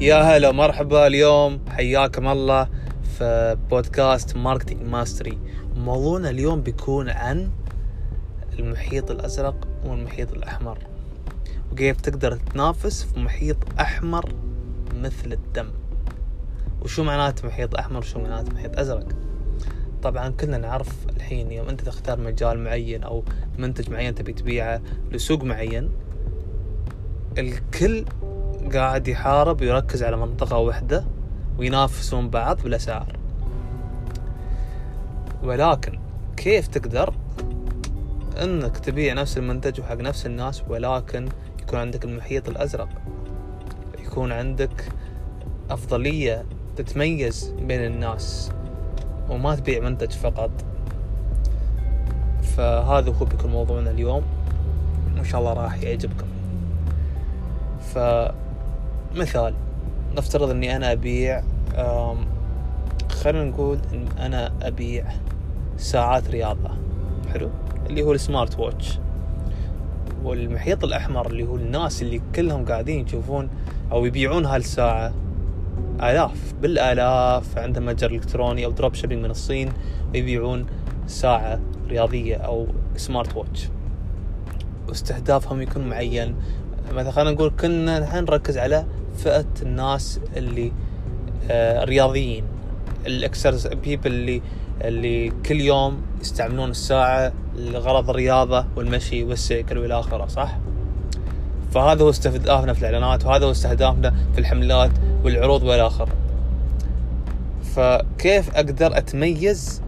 يا هلا مرحبا اليوم. حياكم الله في بودكاست Marketing Mastery موضوعنا اليوم بيكون عن المحيط الأزرق والمحيط الأحمر. وكيف تقدر تنافس في محيط أحمر مثل الدم. وشو معناته محيط أحمر وشو معناته محيط أزرق؟ طبعا كلنا نعرف الحين يوم أنت تختار مجال معين أو منتج معين تبي تبيعه لسوق معين الكل قاعد يحارب ويركز على منطقة واحدة وينافسون بعض بالأسعار. ولكن كيف تقدر إنك تبيع نفس المنتج وحق نفس الناس ولكن يكون عندك المحيط الأزرق؟ يكون عندك أفضلية تتميز بين الناس وما تبيع منتج فقط. فهذا هو بيكون موضوعنا اليوم. وإن شاء الله راح يعجبكم. فمثال نفترض إني أنا أبيع خلينا نقول إن أنا أبيع ساعات رياضة. حلو؟ اللي هو ال smart watch. والمحيط الأحمر اللي هو الناس اللي كلهم قاعدين يشوفون أو يبيعون هالساعة آلاف بالآلاف عندهم متجر إلكتروني أو drop shipping من الصين ويبيعون ساعة رياضية أو smart watch. واستهدافهم يكون معين. مثلا خلينا نقول كنا الحين نركز على فئة الناس اللي آه رياضيين ال exercise people اللي اللي كل يوم يستعملون الساعة لغرض الرياضة والمشي والسيكل والى اخره صح؟ فهذا هو استهدافنا في الإعلانات وهذا هو استهدافنا في الحملات والعروض والى اخره. فكيف أقدر أتميز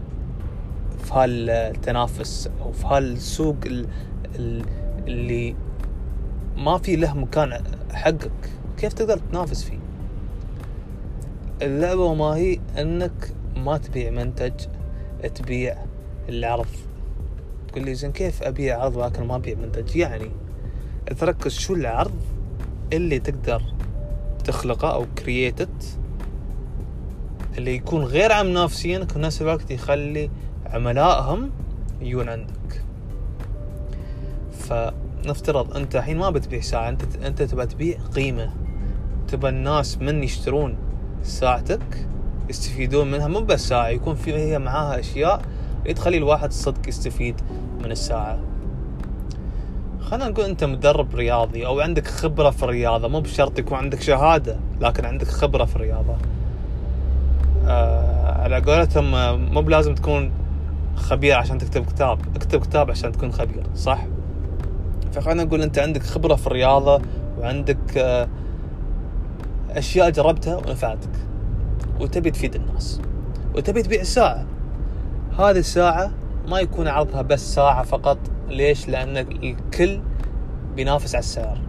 في هالتنافس أو في هالسوق اللي ما في له مكان حقك. كيف تقدر تنافس فيه؟ اللعبة ما هي إنك ما تبيع منتج تبيع العرض. تقول لي زين كيف أبيع عرض لكن ما أبيع منتج؟ يعني تركز شو العرض اللي تقدر تخلقه أو كرييتد اللي يكون غير عن منافسينك وفي نفس الوقت يخلي عملائهم يجون عندك. فنفترض أنت الحين ما بتبيع ساعة أنت أنت تبى تبيع قيمة. تبى الناس من يشترون ساعتك يستفيدون منها. مو بس ساعة يكون في هي معاها أشياء تخلي الواحد صدق يستفيد من الساعة. خلينا نقول أنت مدرب رياضي أو عندك خبرة في الرياضة. مو بشرط يكون عندك شهادة لكن عندك خبرة في الرياضة. آه على قولتهم مو بلازم تكون خبير عشان تكتب كتاب. اكتب كتاب عشان تكون خبير صح؟ فخلينا نقول أنت عندك خبرة في الرياضة وعندك آه أشياء جربتها ونفعتك وتبي تفيد الناس وتبي تبيع الساعة هذه الساعة ما يكون عرضها بس ساعة فقط. ليش؟ لأن الكل بينافس على السعر.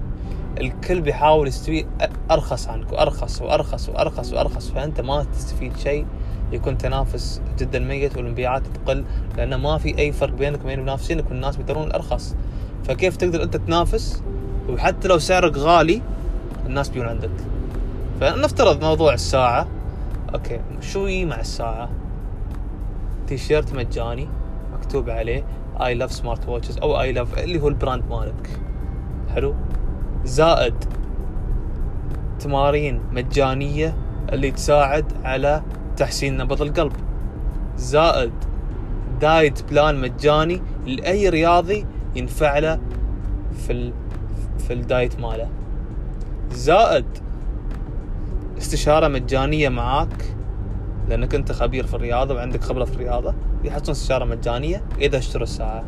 الكل بيحاول يستوي أرخص عنك وأرخص وأرخص وأرخص وأرخص. فأنت ما تستفيد شيء يكون تنافس جدا ميت والمبيعات تقل لأنه ما في أي فرق بينك وبين منافسينك والناس بيدورون الأرخص. فكيف تقدر أنت تنافس؟ وحتى لو سعرك غالي الناس بيجون عندك. فنفترض موضوع الساعة. okay شو مع الساعة. تيشيرت مجاني مكتوب عليه I love smart watches أو I love اللي هو ال brand مالك. حلو؟ زائد تمارين مجانية اللي تساعد على تحسين نبض القلب. زائد diet plan مجاني لأي رياضي ينفع له في ال... في الدايت ماله. زائد استشارة مجانية معاك لأنك أنت خبير في الرياضة وعندك خبرة في الرياضة يحطون استشارة مجانية إذا اشتروا الساعة.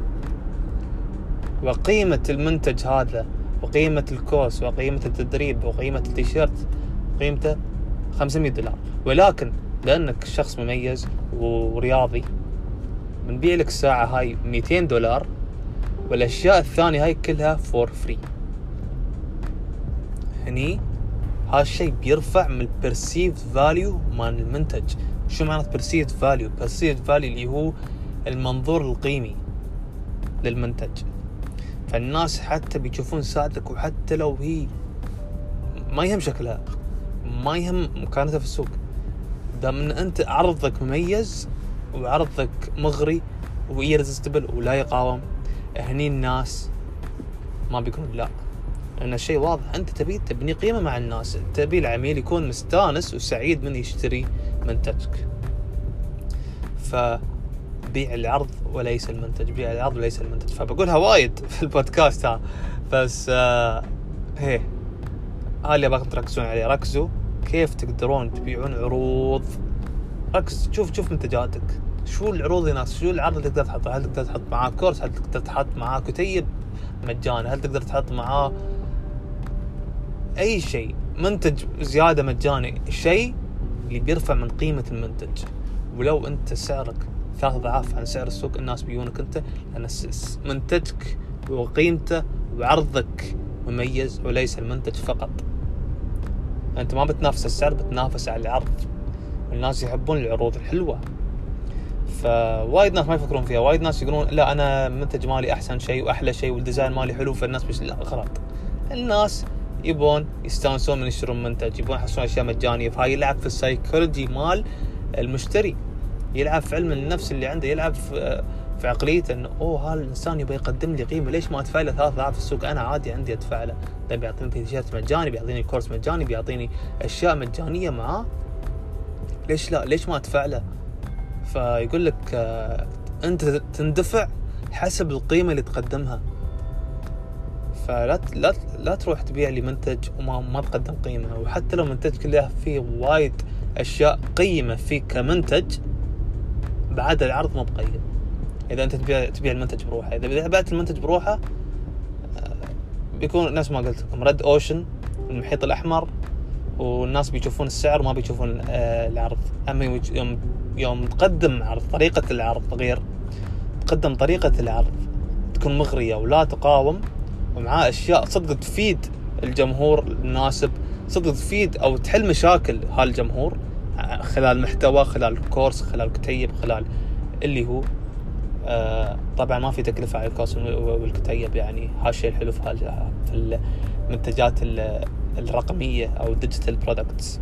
وقيمة المنتج هذا وقيمة الكورس وقيمة التدريب وقيمة التيشيرت قيمته 500 دولار. ولكن لأنك شخص مميز ورياضي بنبيع لك الساعة هاي 200 دولار والأشياء الثانية هاي كلها for free هني هالشيء بيرفع من ال perceived value مال المنتج. شو معنى perceived value perceived value اللي هو المنظور القيمي للمنتج. فالناس حتى بيشوفون ساعتك وحتى لو هي ما يهم شكلها ما يهم مكانتها في السوق. دام إن أنت عرضك مميز وعرضك مغري ويرزستبل ولا يقاوم هني الناس ما بيقولون لا. ان الشيء واضح. أنت تبي تبني قيمة مع الناس. تبي العميل يكون مستانس وسعيد من يشتري منتجك. ف بيع العرض وليس المنتج. بيع العرض وليس المنتج. فبقولها وايد في البودكاست ها. بس آه هي. هذا اللي ابغاكم تركزون عليه ركزوا كيف تقدرون تبيعون عروض. ركز. شوف شوف منتجاتك. شو العروض ناس شو العرض اللي تقدر تحطه هل تقدر تحط معاه كورس؟ هل تقدر تحط معاه كتيب مجاني؟ هل تقدر تحط معاه أي شيء؟ منتج زيادة مجاني. شيء اللي بيرفع من قيمة المنتج. ولو أنت سعرك ثلاث أضعاف عن سعر السوق الناس بيجونك أنت لأن منتجك وقيمته وعرضك مميز وليس المنتج فقط. أنت ما بتنافس السعر بتنافس على العرض. الناس يحبون العروض الحلوة. فوايد ناس ما يفكرون فيها وايد ناس يقولون لا أنا منتج مالي أحسن شيء وأحلى شيء وال design مالي حلو فالناس مش لا غلط. الناس يبون يستانسون من يشترون منتج يبون يحصلون أشياء مجانية فهاي يلعب في السايكولوجي مال المشتري. يلعب في علم النفس اللي عنده يلعب في في عقليته إنه أوه هذا الإنسان يبغى يقدم لي قيمة ليش ما أدفع له ثلاث أضعاف السوق؟ أنا عادي عندي أدفع له. طيب بيعطيني تيشيرت مجاني بيعطيني كورس مجاني بيعطيني أشياء مجانية معاه. ليش لا؟ ليش ما أدفع له؟ فيقول لك آه أنت تندفع حسب القيمة اللي تقدمها. فلا لا لا تروح تبيع لي منتج وما ما تقدم قيمة. وحتى لو منتج كله فيه وايد أشياء قيمة فيه كمنتج بعد العرض مو بقيم. إذا أنت تبيع تبيع المنتج بروحه. إذا بعت المنتج بروحه آه، بيكون نفس ما قلت لكم رد اوشن المحيط الأحمر. والناس بيشوفون السعر ما بيشوفون آه، العرض. أما يوم يوم تقدم عرض طريقة العرض غير تقدم طريقة العرض. تكون مغرية ولا تقاوم ومعاه أشياء صدق تفيد الجمهور المناسب صدق تفيد أو تحل مشاكل هالجمهور خلال محتوى خلال course خلال كتيب خلال اللي هو. آه طبعا ما في تكلفة على ال course والكتيب يعني هالشيء الحلو في المنتجات الرقمية أو ال digital products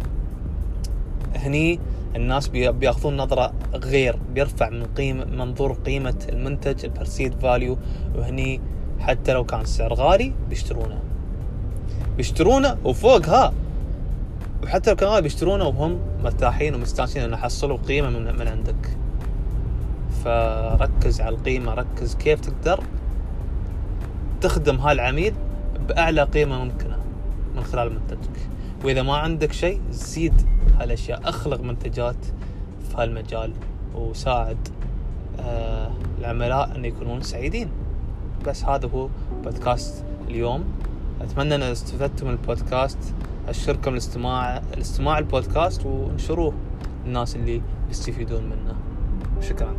هني الناس بياخذون نظرة غير بيرفع من قيمة منظور قيمة المنتج ال perceived value وهني حتى لو كان السعر غالي بيشترونه. بيشترونه وفوقها وحتى لو كان غالي بيشترونه وهم مرتاحين ومستانسين إنه حصلوا قيمة من, من عندك. فركز على القيمة ركز كيف تقدر تخدم هالعميل بأعلى قيمة ممكنة. من خلال منتجك. وإذا ما عندك شيء زيد هالأشياء. أخلق منتجات في هالمجال وساعد آه العملاء إن يكونون سعيدين. بس هذا هو بودكاست اليوم. أتمنى إن استفدتم من البودكاست. أشكركم الاستماع الاستماع البودكاست وانشروه للناس اللي بيستفيدون منه. شكرا.